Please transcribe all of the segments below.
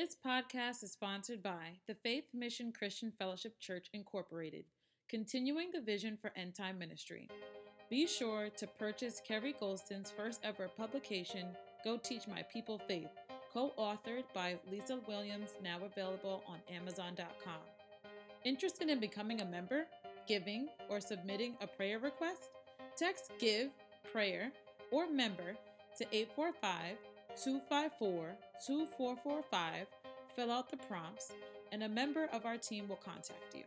This podcast is sponsored by the Faith Mission Christian Fellowship Church, Incorporated, continuing the vision for end time ministry. Be sure to purchase Kerry Golston's first ever publication, Go Teach My People Faith, co authored by Lisa Williams, now available on Amazon.com. Interested in becoming a member, giving, or submitting a prayer request? Text GIVE, PRAYER, or MEMBER to 845 254 2445, fill out the prompts, and a member of our team will contact you.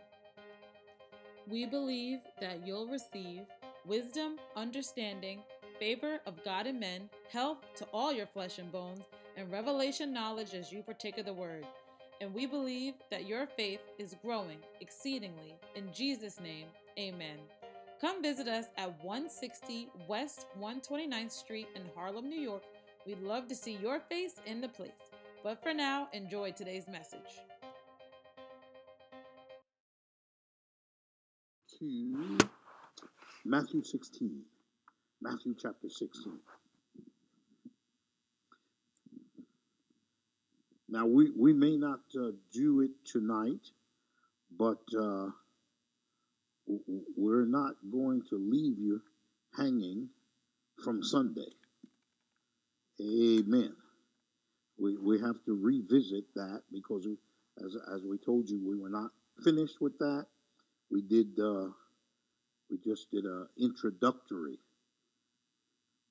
We believe that you'll receive wisdom, understanding, favor of God and men, health to all your flesh and bones, and revelation knowledge as you partake of the word. And we believe that your faith is growing exceedingly. In Jesus' name, amen. Come visit us at 160 West 129th Street in Harlem, New York We'd love to see your face in the place. But for now, enjoy today's message. To Matthew 16. Matthew chapter 16. Now, we, we may not uh, do it tonight, but uh, we're not going to leave you hanging from Sunday. Amen. We, we have to revisit that because, as, as we told you, we were not finished with that. We did, uh, we just did a introductory,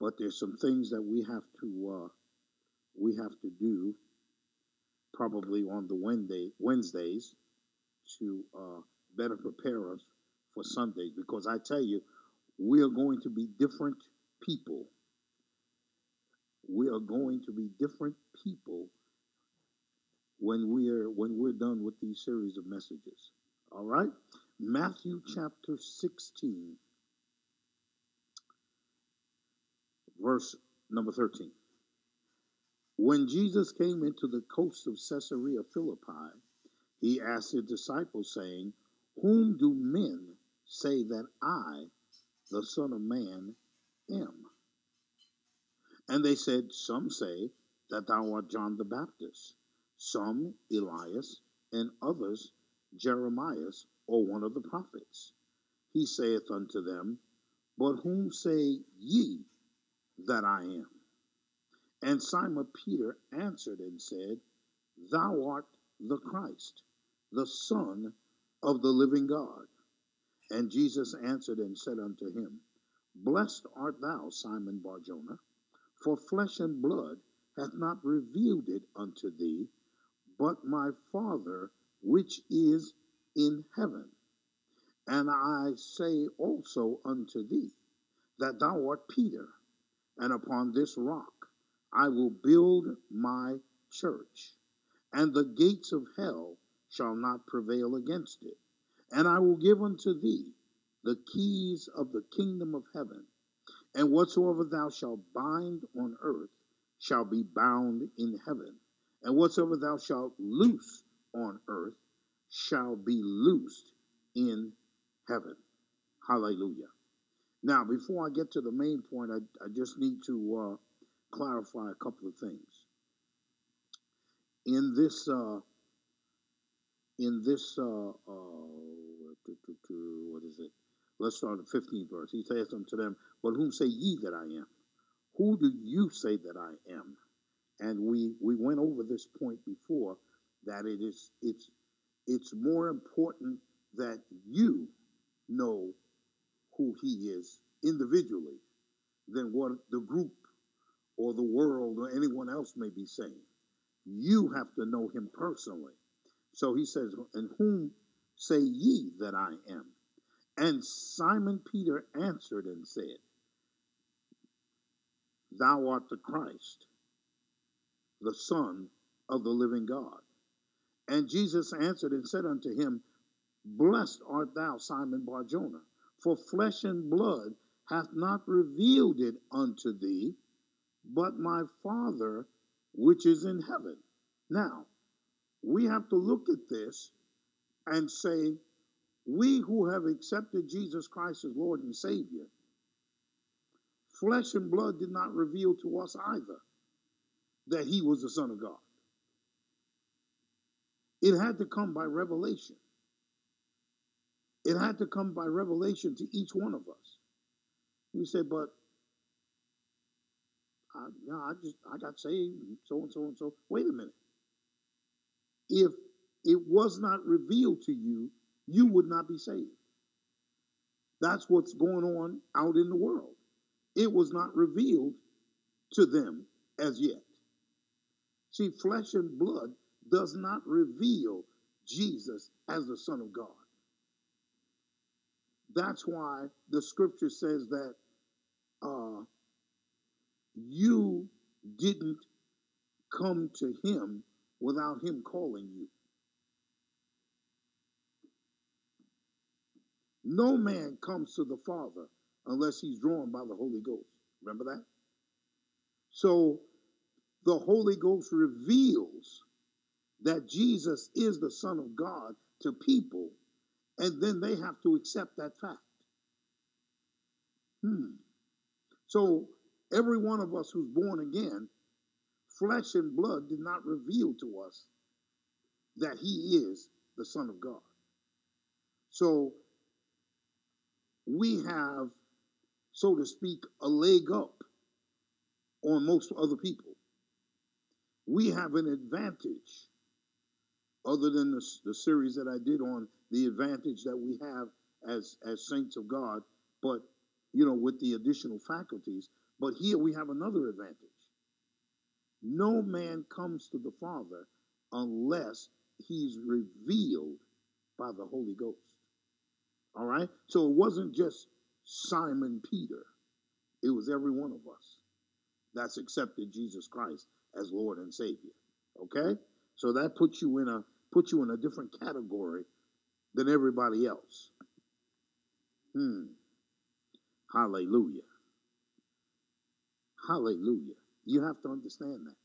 but there's some things that we have to, uh, we have to do probably on the Wednesday, Wednesdays to uh, better prepare us for Sundays because I tell you, we are going to be different people we are going to be different people when we're when we're done with these series of messages. All right? Matthew chapter 16 verse number 13. When Jesus came into the coast of Caesarea Philippi, he asked his disciples saying, "Whom do men say that I, the Son of Man, am?" And they said, Some say that thou art John the Baptist, some Elias, and others Jeremias, or one of the prophets. He saith unto them, But whom say ye that I am? And Simon Peter answered and said, Thou art the Christ, the Son of the living God. And Jesus answered and said unto him, Blessed art thou, Simon Barjona for flesh and blood hath not revealed it unto thee, but my Father which is in heaven. And I say also unto thee, that thou art Peter, and upon this rock I will build my church, and the gates of hell shall not prevail against it. And I will give unto thee the keys of the kingdom of heaven. And whatsoever thou shalt bind on earth shall be bound in heaven, and whatsoever thou shalt loose on earth shall be loosed in heaven. Hallelujah. Now, before I get to the main point, I, I just need to uh, clarify a couple of things. In this, uh, in this, uh, uh what is it? Let's start the 15th verse. He says unto them, But whom say ye that I am? Who do you say that I am? And we we went over this point before that it is it's it's more important that you know who he is individually than what the group or the world or anyone else may be saying. You have to know him personally. So he says, And whom say ye that I am? And Simon Peter answered and said, Thou art the Christ, the Son of the living God. And Jesus answered and said unto him, Blessed art thou, Simon Barjona, for flesh and blood hath not revealed it unto thee, but my Father which is in heaven. Now, we have to look at this and say, we who have accepted Jesus Christ as Lord and Savior, flesh and blood did not reveal to us either that he was the Son of God. It had to come by revelation. It had to come by revelation to each one of us. You say, but I, know, I just I got saved, and so and so and so. Wait a minute. If it was not revealed to you, you would not be saved. That's what's going on out in the world. It was not revealed to them as yet. See, flesh and blood does not reveal Jesus as the Son of God. That's why the scripture says that uh, you didn't come to him without him calling you. No man comes to the Father unless he's drawn by the Holy Ghost. Remember that? So the Holy Ghost reveals that Jesus is the Son of God to people, and then they have to accept that fact. Hmm. So every one of us who's born again, flesh and blood did not reveal to us that he is the Son of God. So we mm-hmm. have, so to speak, a leg up on most other people. We have an advantage, other than the, the series that I did on the advantage that we have as, as saints of God, but, you know, with the additional faculties. But here we have another advantage. No man comes to the Father unless he's revealed by the Holy Ghost. All right? So it wasn't just Simon Peter, it was every one of us that's accepted Jesus Christ as Lord and Savior. Okay? So that puts you in a puts you in a different category than everybody else. Hmm. Hallelujah. Hallelujah. You have to understand that.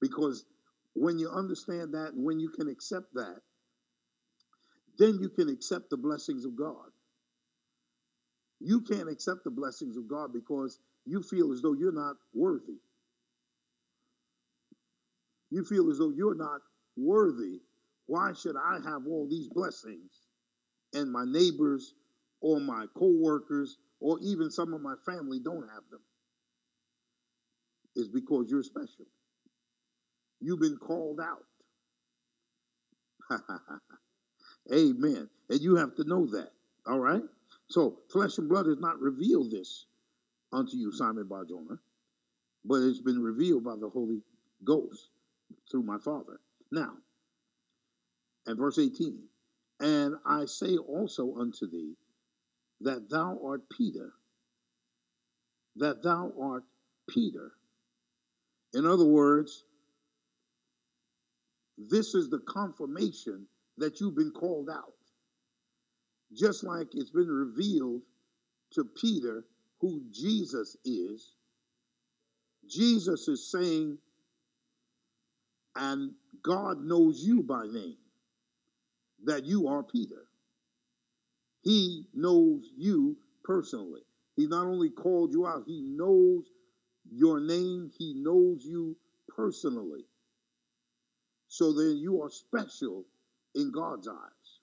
Because when you understand that and when you can accept that, then you can accept the blessings of God. You can't accept the blessings of God because you feel as though you're not worthy. You feel as though you're not worthy. Why should I have all these blessings and my neighbors or my co-workers or even some of my family don't have them? It's because you're special. You've been called out. Amen. And you have to know that. All right? So, flesh and blood has not revealed this unto you, Simon Barjona, but it's been revealed by the Holy Ghost through my Father. Now, and verse 18, and I say also unto thee that thou art Peter, that thou art Peter. In other words, this is the confirmation that you've been called out. Just like it's been revealed to Peter who Jesus is, Jesus is saying, and God knows you by name, that you are Peter. He knows you personally. He not only called you out, he knows your name, he knows you personally. So then you are special in God's eyes.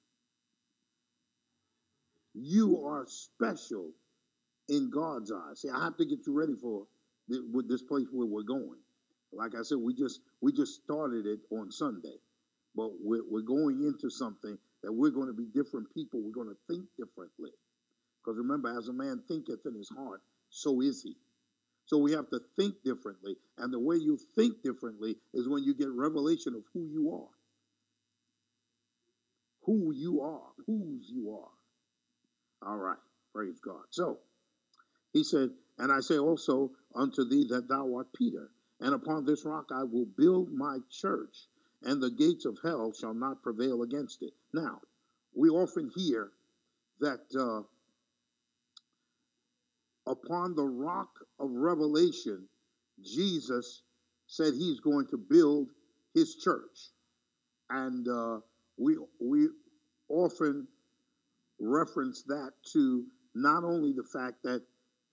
You are special in God's eyes. See, I have to get you ready for this place where we're going. Like I said, we just we just started it on Sunday, but we're, we're going into something that we're going to be different people. We're going to think differently, because remember, as a man thinketh in his heart, so is he. So we have to think differently, and the way you think differently is when you get revelation of who you are who you are, whose you are. All right, praise God. So he said, And I say also unto thee that thou art Peter, and upon this rock I will build my church, and the gates of hell shall not prevail against it. Now, we often hear that uh, upon the rock of revelation, Jesus said he's going to build his church. And uh, we we often reference that to not only the fact that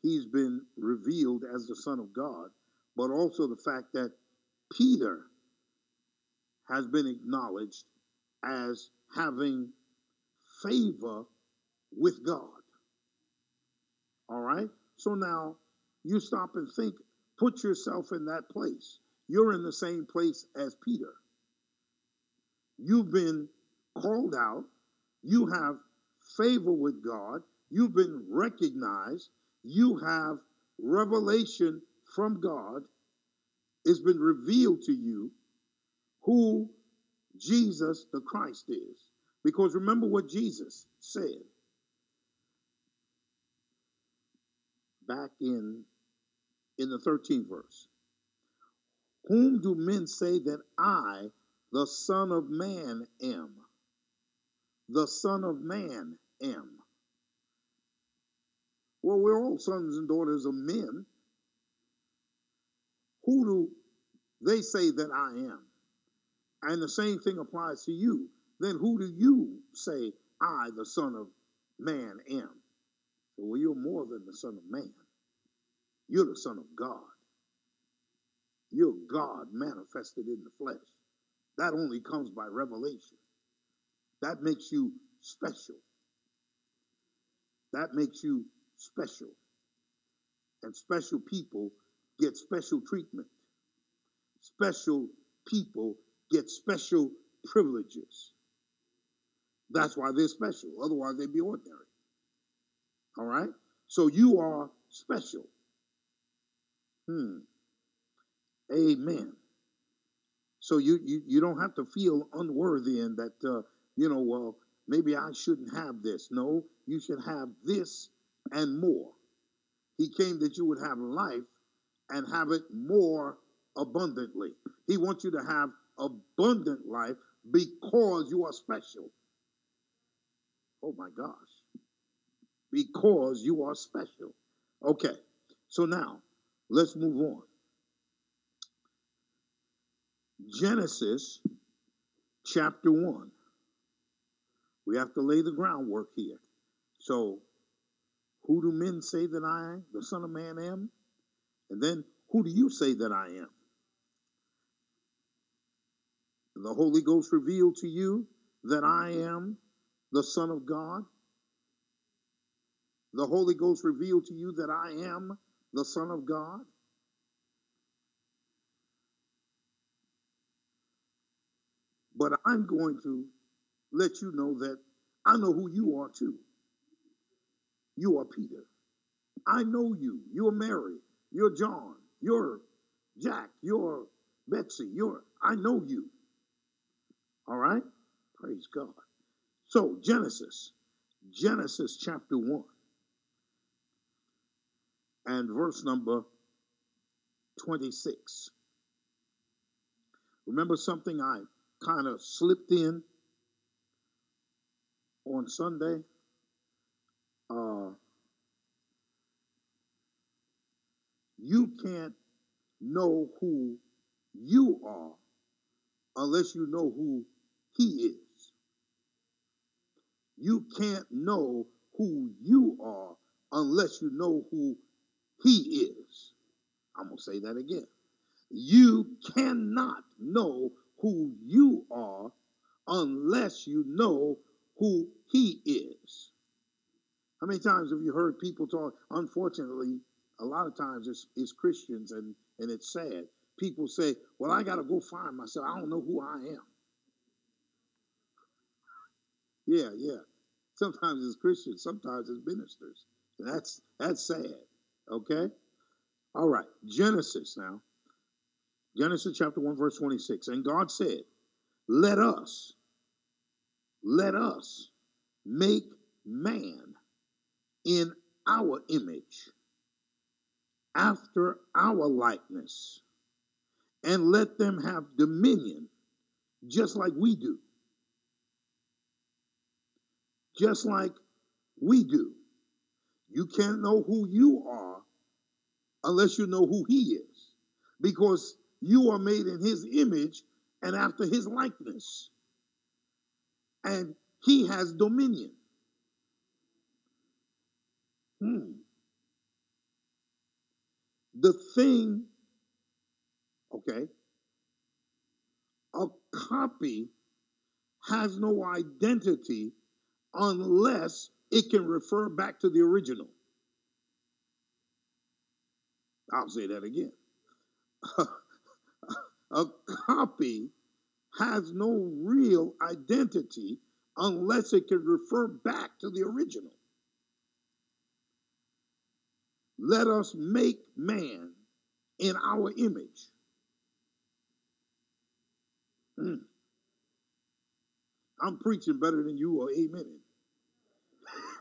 he's been revealed as the Son of God, but also the fact that Peter has been acknowledged as having favor with God. All right? So now you stop and think, put yourself in that place. You're in the same place as Peter. You've been called out, you have favor with God, you've been recognized, you have revelation from God. It's been revealed to you who Jesus the Christ is. Because remember what Jesus said back in in the 13th verse. Whom do men say that I, the Son of Man, am? The Son of Man am. Well, we're all sons and daughters of men. Who do they say that I am? And the same thing applies to you. Then who do you say I, the Son of Man, am? Well, you're more than the Son of Man. You're the Son of God. You're God manifested in the flesh. That only comes by revelation. That makes you special. That makes you special. And special people get special treatment. Special people get special privileges. That's why they're special. Otherwise, they'd be ordinary. All right? So you are special. Hmm. Amen. So you, you, you don't have to feel unworthy and that, uh, you know, well, maybe I shouldn't have this. No, you should have this and more. He came that you would have life and have it more abundantly. He wants you to have abundant life because you are special. Oh my gosh. Because you are special. Okay, so now let's move on. Genesis chapter 1. We have to lay the groundwork here. So, who do men say that I, the Son of Man, am? And then, who do you say that I am? The Holy Ghost revealed to you that I am the Son of God. The Holy Ghost revealed to you that I am the Son of God. But I'm going to let you know that I know who you are too. You are Peter. I know you. You're Mary. You're John. You're Jack. You're Betsy. You're I know you. All right? Praise God. So, Genesis, Genesis chapter 1 and verse number 26. Remember something I kind of slipped in on Sunday. Uh, you can't know who you are unless you know who He is. You can't know who you are unless you know who He is. I'm going to say that again. You cannot know who you are unless you know who he is. How many times have you heard people talk? Unfortunately, a lot of times it's, it's Christians, and, and it's sad. People say, Well, I got to go find myself. I don't know who I am. Yeah, yeah. Sometimes it's Christians, sometimes it's ministers. That's that's sad. Okay? All right. Genesis now. Genesis chapter 1, verse 26. And God said, Let us, let us make man in our image, after our likeness, and let them have dominion, just like we do. Just like we do. You can't know who you are unless you know who he is. Because you are made in his image and after his likeness. And he has dominion. Hmm. The thing, okay, a copy has no identity unless it can refer back to the original. I'll say that again. a copy has no real identity unless it can refer back to the original. Let us make man in our image. Mm. I'm preaching better than you or amen.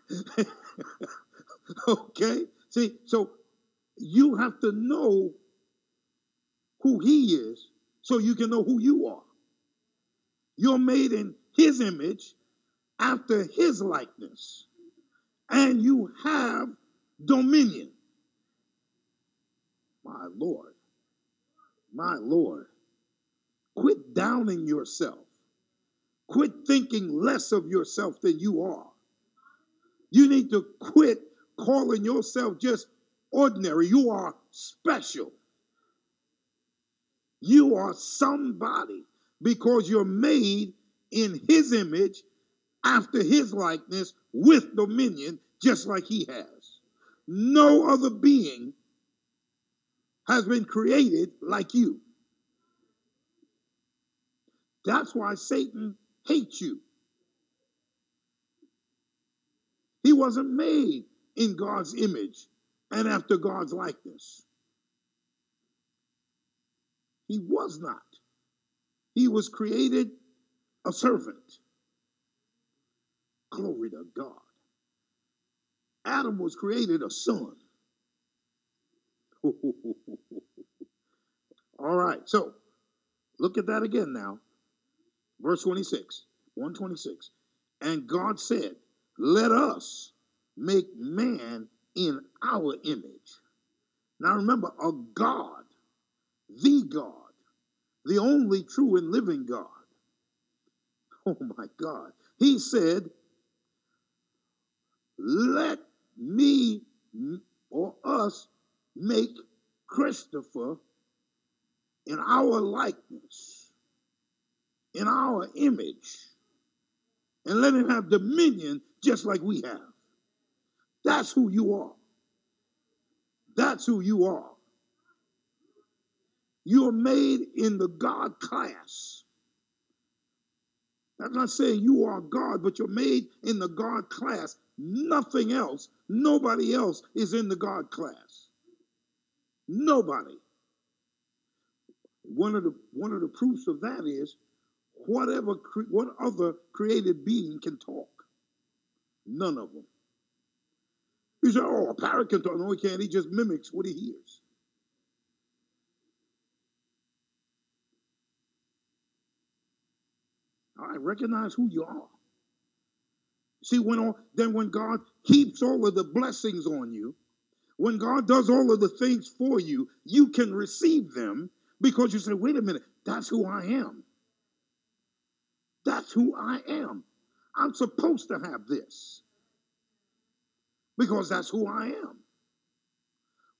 okay? See, so you have to know who he is so you can know who you are. You're made in his image after his likeness, and you have dominion. My Lord, my Lord, quit downing yourself. Quit thinking less of yourself than you are. You need to quit calling yourself just ordinary. You are special. You are somebody because you're made in his image, after his likeness, with dominion, just like he has. No other being has been created like you. That's why Satan hates you. He wasn't made in God's image and after God's likeness. He was not. He was created a servant. Glory to God. Adam was created a son. All right, so look at that again now. Verse 26, 126. And God said, Let us make man in our image. Now remember, a God, the God, the only true and living God. Oh my God. He said, Let me or us make Christopher in our likeness, in our image, and let him have dominion just like we have. That's who you are. That's who you are. You are made in the God class. I'm not saying you are God, but you're made in the God class. Nothing else, nobody else is in the God class. Nobody. One of the one of the proofs of that is whatever what other created being can talk. None of them. You say, "Oh, a parrot can talk." No, he can't. He just mimics what he hears. All right, recognize who you are. See, when all, then when God keeps all of the blessings on you, when God does all of the things for you, you can receive them because you say, wait a minute, that's who I am. That's who I am. I'm supposed to have this because that's who I am.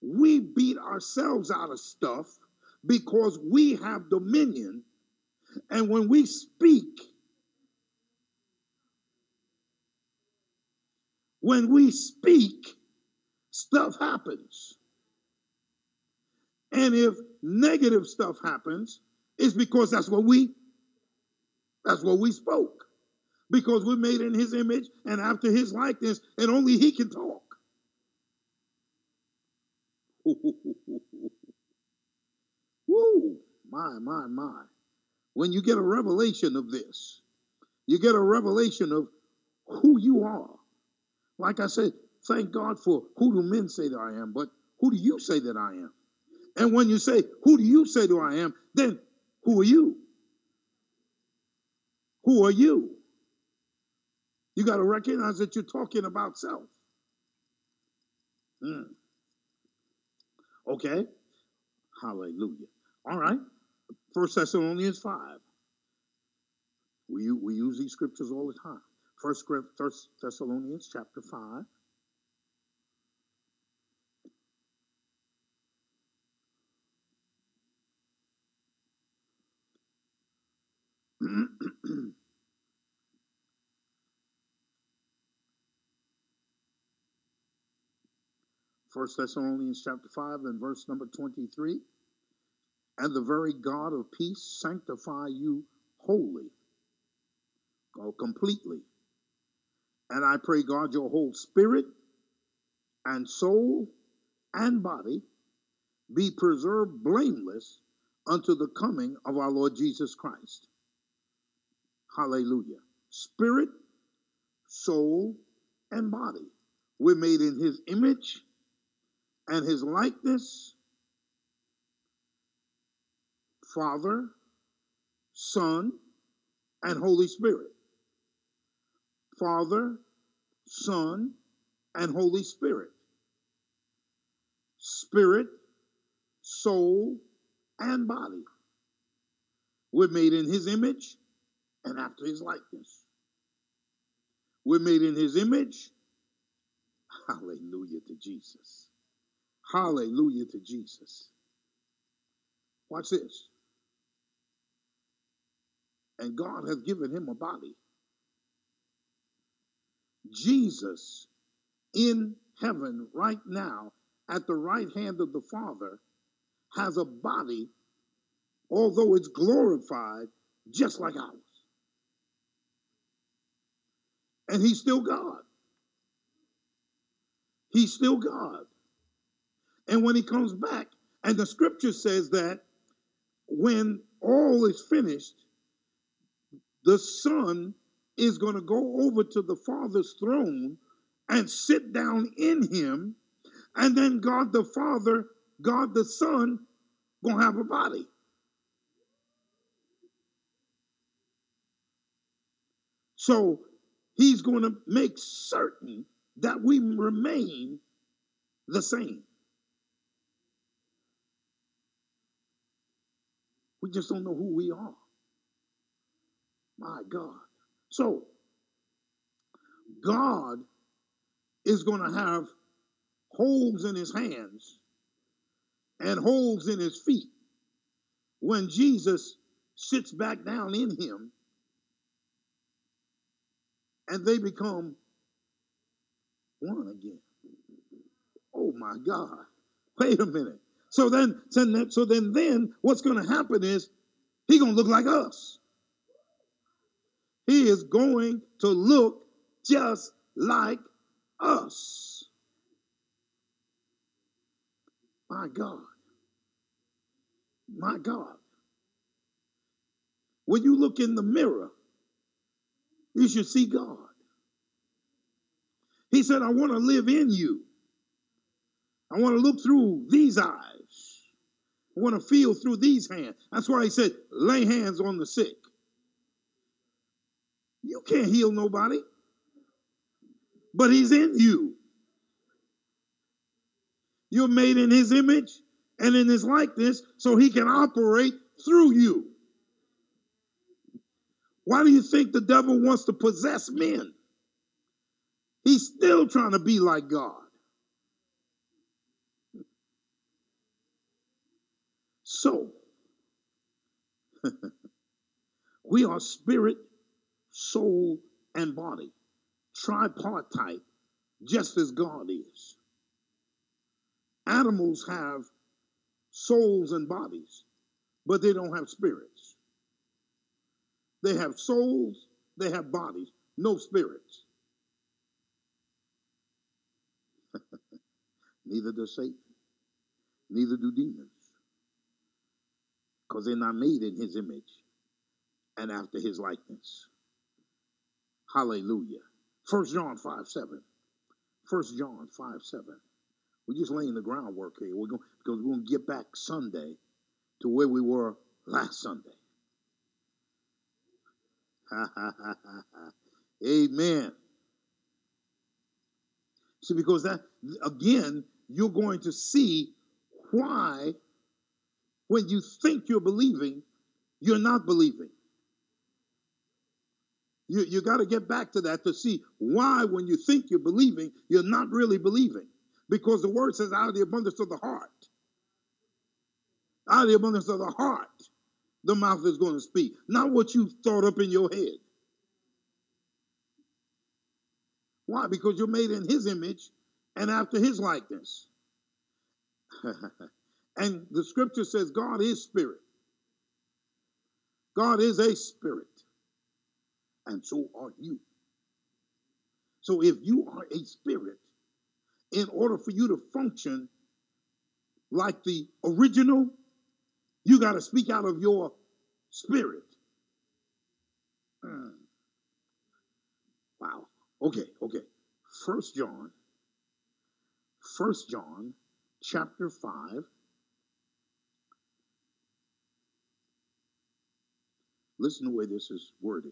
We beat ourselves out of stuff because we have dominion and when we speak, when we speak, stuff happens. And if negative stuff happens, it's because that's what we that's what we spoke. Because we're made in his image and after his likeness, and only he can talk. Woo! My, my, my. When you get a revelation of this, you get a revelation of who you are. Like I said, thank God for who do men say that I am, but who do you say that I am? And when you say, who do you say that I am, then who are you? Who are you? You got to recognize that you're talking about self. Hmm. Okay. Hallelujah. All right. First Thessalonians 5. We, we use these scriptures all the time. First, First Thessalonians chapter 5. First Thessalonians chapter 5 and verse number 23. And the very God of peace sanctify you wholly, or completely. And I pray, God, your whole spirit and soul and body be preserved blameless unto the coming of our Lord Jesus Christ. Hallelujah. Spirit, soul, and body. We're made in his image and his likeness. Father, Son, and Holy Spirit. Father, Son, and Holy Spirit. Spirit, soul, and body. We're made in his image and after his likeness. We're made in his image. Hallelujah to Jesus. Hallelujah to Jesus. Watch this. And God has given him a body. Jesus in heaven right now at the right hand of the Father has a body, although it's glorified, just like ours. And he's still God. He's still God. And when he comes back, and the scripture says that when all is finished, the Son is going to go over to the Father's throne and sit down in him. And then God the Father, God the Son, going to have a body. So he's going to make certain that we remain the same. We just don't know who we are. My God. So, God is going to have holes in his hands and holes in his feet when Jesus sits back down in him and they become one again. Oh my God. Wait a minute. So then, so then, then what's going to happen is he's going to look like us. He is going to look just like us. My God. My God. When you look in the mirror, you should see God. He said, I want to live in you. I want to look through these eyes. I want to feel through these hands. That's why he said, lay hands on the sick. You can't heal nobody, but he's in you. You're made in his image and in his likeness so he can operate through you. Why do you think the devil wants to possess men? He's still trying to be like God. So, we are spirit, soul, and body, tripartite, just as God is. Animals have souls and bodies, but they don't have spirits. They have souls, they have bodies, no spirits. Neither does Satan, neither do demons, because they're not made in his image and after his likeness. Hallelujah. First John 5 7. First John 5 7. We're just laying the groundwork here. We're going because we're going to get back Sunday to where we were last Sunday. Amen. See, because that again, you're going to see why when you think you're believing, you're not believing. You, you got to get back to that to see why, when you think you're believing, you're not really believing. Because the word says, out of the abundance of the heart, out of the abundance of the heart, the mouth is going to speak, not what you've thought up in your head. Why? Because you're made in his image and after his likeness. and the scripture says God is spirit. God is a spirit. And so are you. So if you are a spirit, in order for you to function like the original, you got to speak out of your spirit. Mm. Wow. Okay, okay. First John, First John chapter 5. Listen to the way this is worded.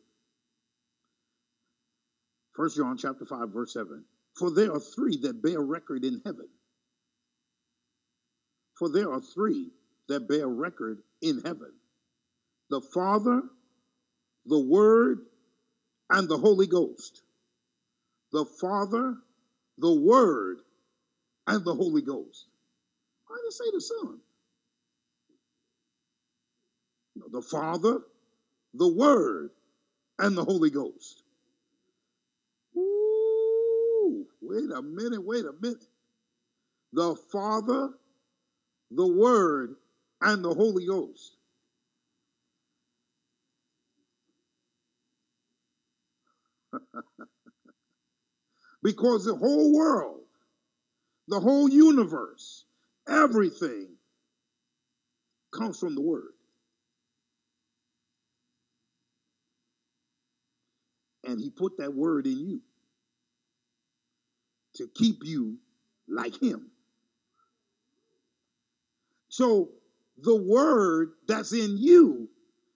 First John chapter 5, verse 7. For there are three that bear record in heaven. For there are three that bear record in heaven the Father, the Word, and the Holy Ghost. The Father, the Word, and the Holy Ghost. Why did it say the Son? The Father, the Word, and the Holy Ghost. Ooh, wait a minute, wait a minute. The Father, the Word, and the Holy Ghost. because the whole world, the whole universe, everything comes from the Word. And He put that Word in you to keep you like Him. So the Word that's in you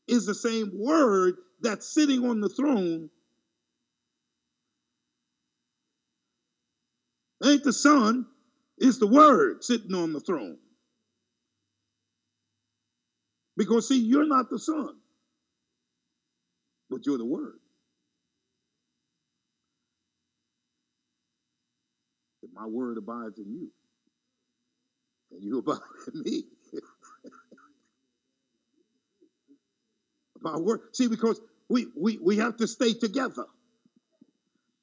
is the same Word that's sitting on the throne ain't the Son, it's the Word sitting on the throne. Because, see, you're not the Son, but you're the Word. If my Word abides in you, and you abide in me. my Word. See, because we, we, we have to stay together.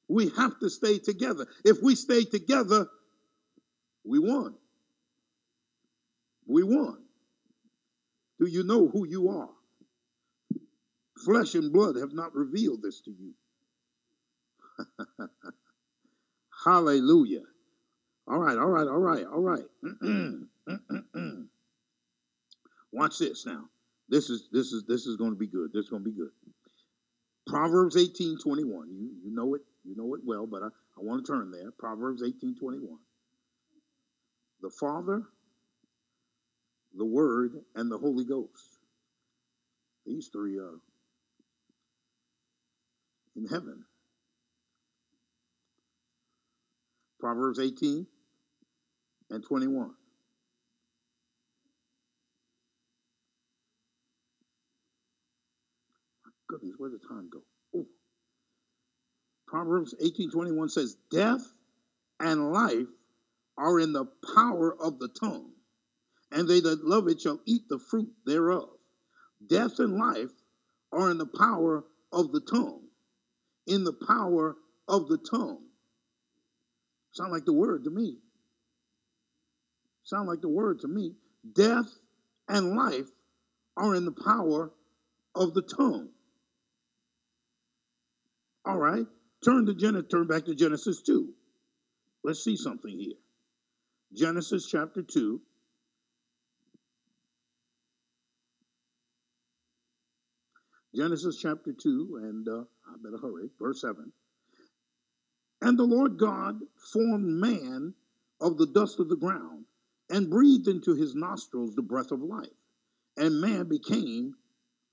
We have to stay together. If we stay together, we won. We won. Do you know who you are? Flesh and blood have not revealed this to you. Hallelujah. All right, all right, all right, all right. Watch this now. This is this is this is going to be good. This is going to be good. Proverbs 18, 21. You you know it. You know it well, but I, I want to turn there. Proverbs 18 21. The Father, the Word, and the Holy Ghost. These three are in heaven. Proverbs 18 and 21. Goodness, where did the time go? Proverbs 18:21 says, "Death and life are in the power of the tongue, and they that love it shall eat the fruit thereof." Death and life are in the power of the tongue. In the power of the tongue. Sound like the word to me. Sound like the word to me. Death and life are in the power of the tongue. All right. Turn to Genesis, turn back to Genesis 2. Let's see something here. Genesis chapter 2. Genesis chapter 2, and uh, I better hurry, verse 7. And the Lord God formed man of the dust of the ground and breathed into his nostrils the breath of life, and man became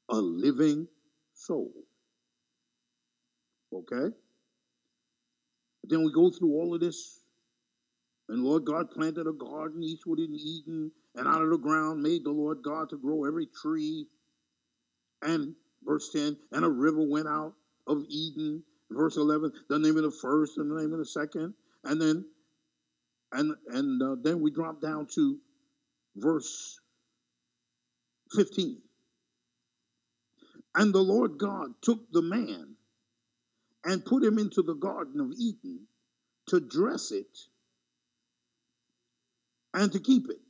a living soul. Okay? But then we go through all of this. And Lord God planted a garden eastward in Eden, and out of the ground made the Lord God to grow every tree. And verse 10, and a river went out of Eden. Verse 11, the name of the first and the name of the second. And then and and uh, then we drop down to verse 15. And the Lord God took the man and put him into the Garden of Eden to dress it and to keep it.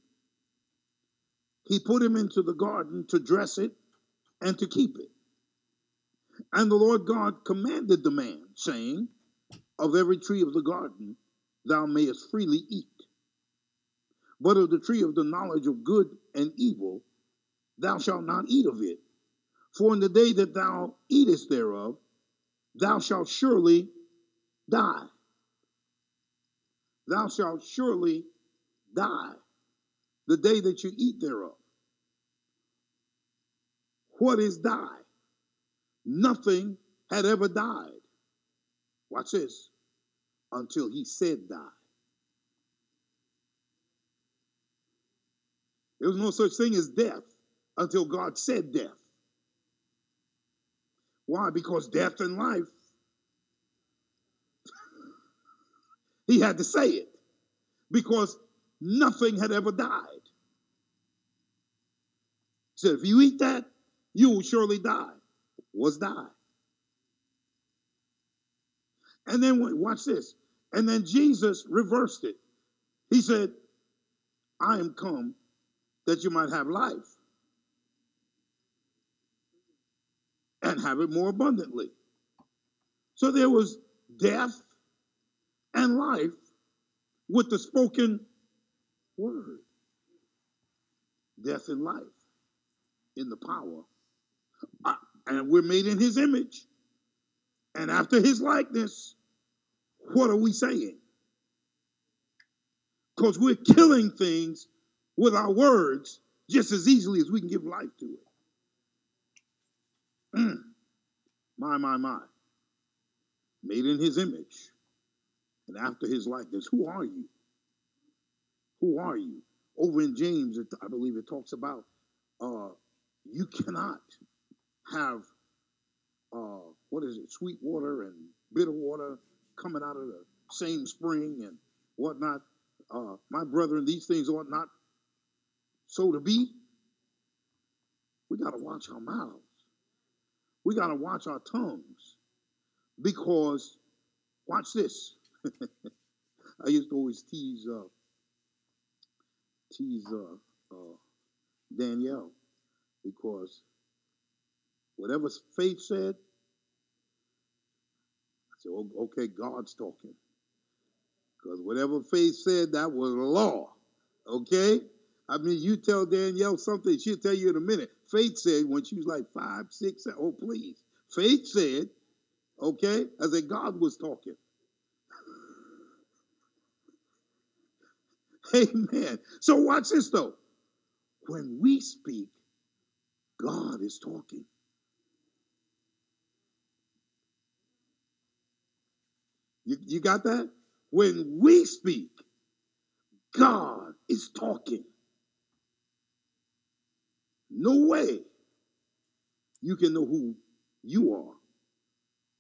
He put him into the garden to dress it and to keep it. And the Lord God commanded the man, saying, Of every tree of the garden thou mayest freely eat, but of the tree of the knowledge of good and evil thou shalt not eat of it. For in the day that thou eatest thereof, thou shalt surely die. Thou shalt surely die the day that you eat thereof. What is die? Nothing had ever died. Watch this. Until he said die. There was no such thing as death until God said death. Why? Because death and life, he had to say it. Because nothing had ever died. He said, if you eat that, you will surely die. Was die. And then watch this. And then Jesus reversed it. He said, I am come that you might have life and have it more abundantly. So there was death and life with the spoken word. Death and life in the power. Uh, and we're made in his image and after his likeness. What are we saying? Because we're killing things with our words just as easily as we can give life to it. Mm. My, my, my. Made in his image and after his likeness. Who are you? Who are you? Over in James, I believe it talks about uh, you cannot have uh, what is it, sweet water and bitter water coming out of the same spring and whatnot. Uh, my brethren, these things ought not so to be. We got to watch our mouths. We got to watch our tongues because, watch this. I used to always tease uh, tease uh, uh, Danielle because whatever faith said, Okay, God's talking. Because whatever faith said, that was law. Okay? I mean, you tell Danielle something, she'll tell you in a minute. Faith said when she was like five, six, seven, oh, please. Faith said, okay, I said, God was talking. Amen. So watch this though. When we speak, God is talking. You, you got that? When we speak, God is talking. No way you can know who you are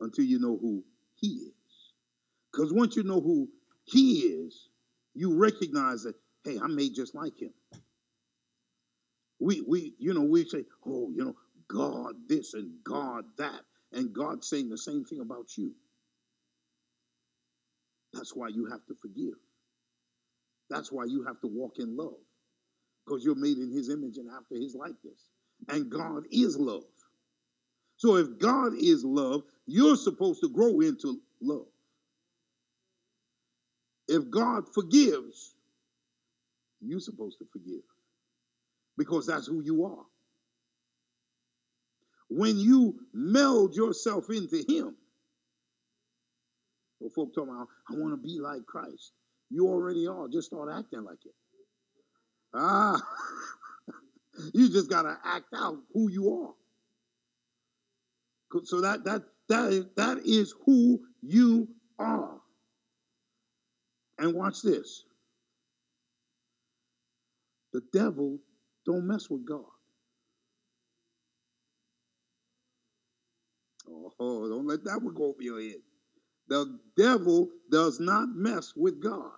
until you know who He is. Because once you know who He is, you recognize that, hey, I'm made just like Him. We, we, you know, we say, oh, you know, God this and God that, and God saying the same thing about you. That's why you have to forgive. That's why you have to walk in love because you're made in his image and after his likeness. And God is love. So if God is love, you're supposed to grow into love. If God forgives, you're supposed to forgive because that's who you are. When you meld yourself into him, so folk talking about, I want to be like Christ. You already are. Just start acting like it. Ah, you just got to act out who you are. So that that that is, that is who you are. And watch this. The devil don't mess with God. Oh, don't let that one go over your head. The devil does not mess with God.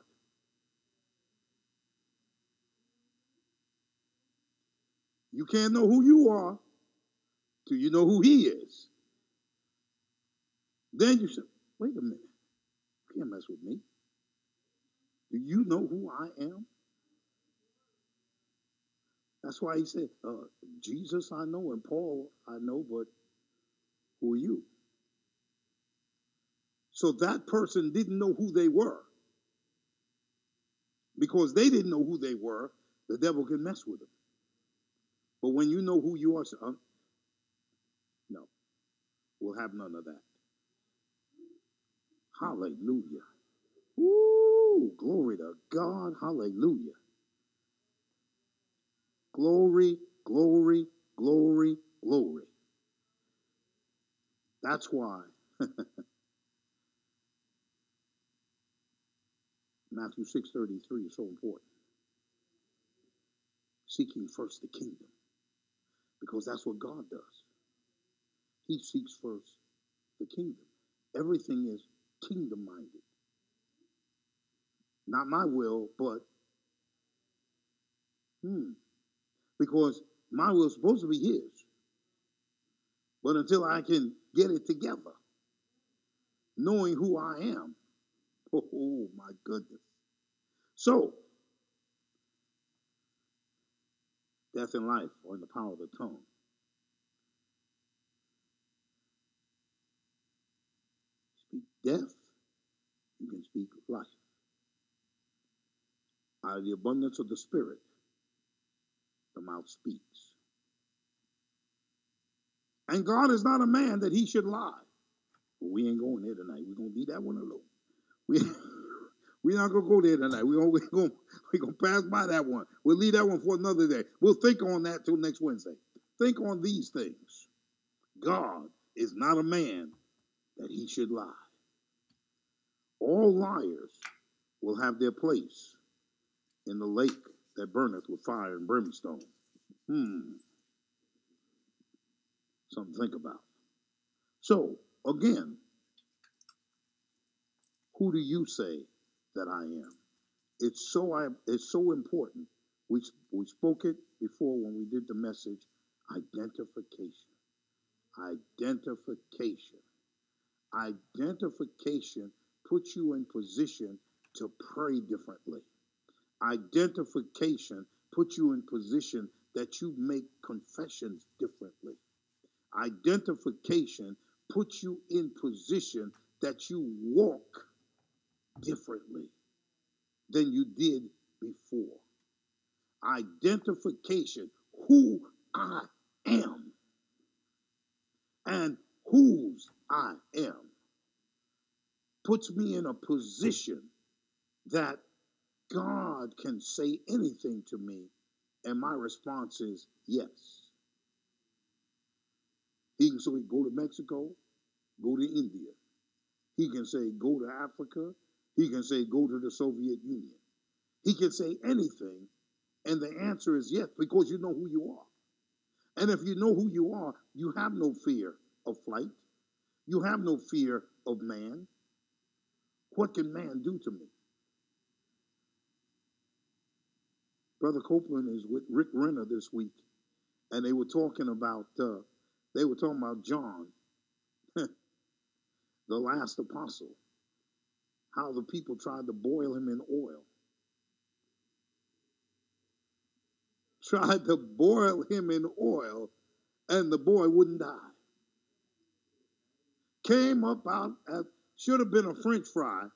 You can't know who you are Do you know who he is? Then you say, wait a minute. You can't mess with me. Do you know who I am? That's why he said, uh, Jesus I know and Paul I know, but who are you? So that person didn't know who they were. Because they didn't know who they were, the devil can mess with them. But when you know who you are, uh, no, we'll have none of that. Hallelujah. Woo! Glory to God. Hallelujah. Glory, glory, glory, glory. That's why Matthew 6:33 is so important. Seeking first the kingdom. Because that's what God does. He seeks first the kingdom. Everything is kingdom minded. Not my will, but hmm. Because my will is supposed to be his. But until I can get it together, knowing who I am, oh my goodness. So, death and life are in the power of the tongue. Speak death, you can speak life. Out of the abundance of the Spirit, the mouth speaks. And God is not a man that he should lie. But we ain't going there tonight. We're going to leave that one alone. We, we're not to go there tonight. We're going we're gonna, we're gonna pass by that one. We'll leave that one for another day. We'll think on that till next Wednesday. Think on these things. God is not a man that he should lie. All liars will have their place in the lake that burneth with fire and brimstone. Hmm. Something to think about. So, again, who do you say that I am? It's so I, it's so important. We we spoke it before when we did the message identification. Identification. Identification puts you in position to pray differently. Identification puts you in position that you make confessions differently. Identification puts you in position that you walk differently than you did before. Identification, who I am and whose I am, puts me in a position that God can say anything to me, and my response is yes. He can say, go to Mexico, go to India. He can say, go to Africa. He can say, go to the Soviet Union. He can say anything, and the answer is yes, because you know who you are. And if you know who you are, you have no fear of flight. You have no fear of man. What can man do to me? Brother Copeland is with Rick Renner this week, and they were talking about uh, they were talking about John, the last apostle, how the people tried to boil him in oil, tried to boil him in oil, and the boy wouldn't die. Came up out should have been a French fry,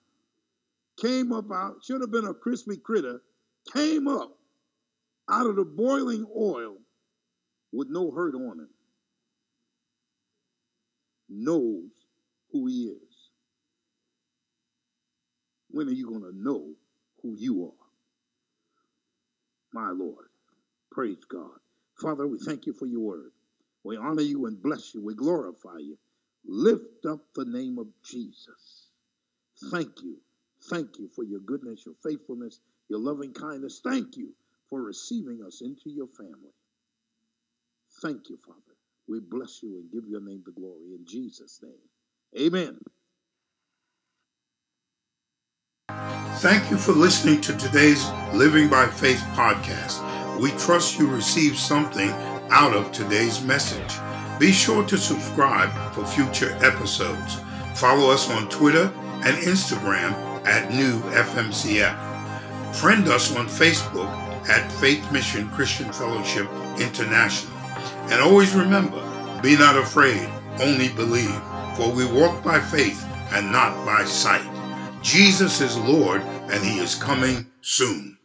came up out should have been a crispy critter, came up out of the boiling oil with no hurt on him knows who he is. When are you going to know who you are? My Lord, praise God. Father, we thank you for your word. We honor you and bless you. We glorify you. Lift up the name of Jesus. Thank you. Thank you for your goodness, your faithfulness, your loving kindness. Thank you for receiving us into your family. Thank you, Father. We bless you and give your name the glory in Jesus' name. Amen. Thank you for listening to today's Living by Faith podcast. We trust you received something out of today's message. Be sure to subscribe for future episodes. Follow us on Twitter and Instagram at New FMCF. Friend us on Facebook at Faith Mission Christian Fellowship International. And always remember, be not afraid, only believe, for we walk by faith and not by sight. Jesus is Lord, and he is coming soon.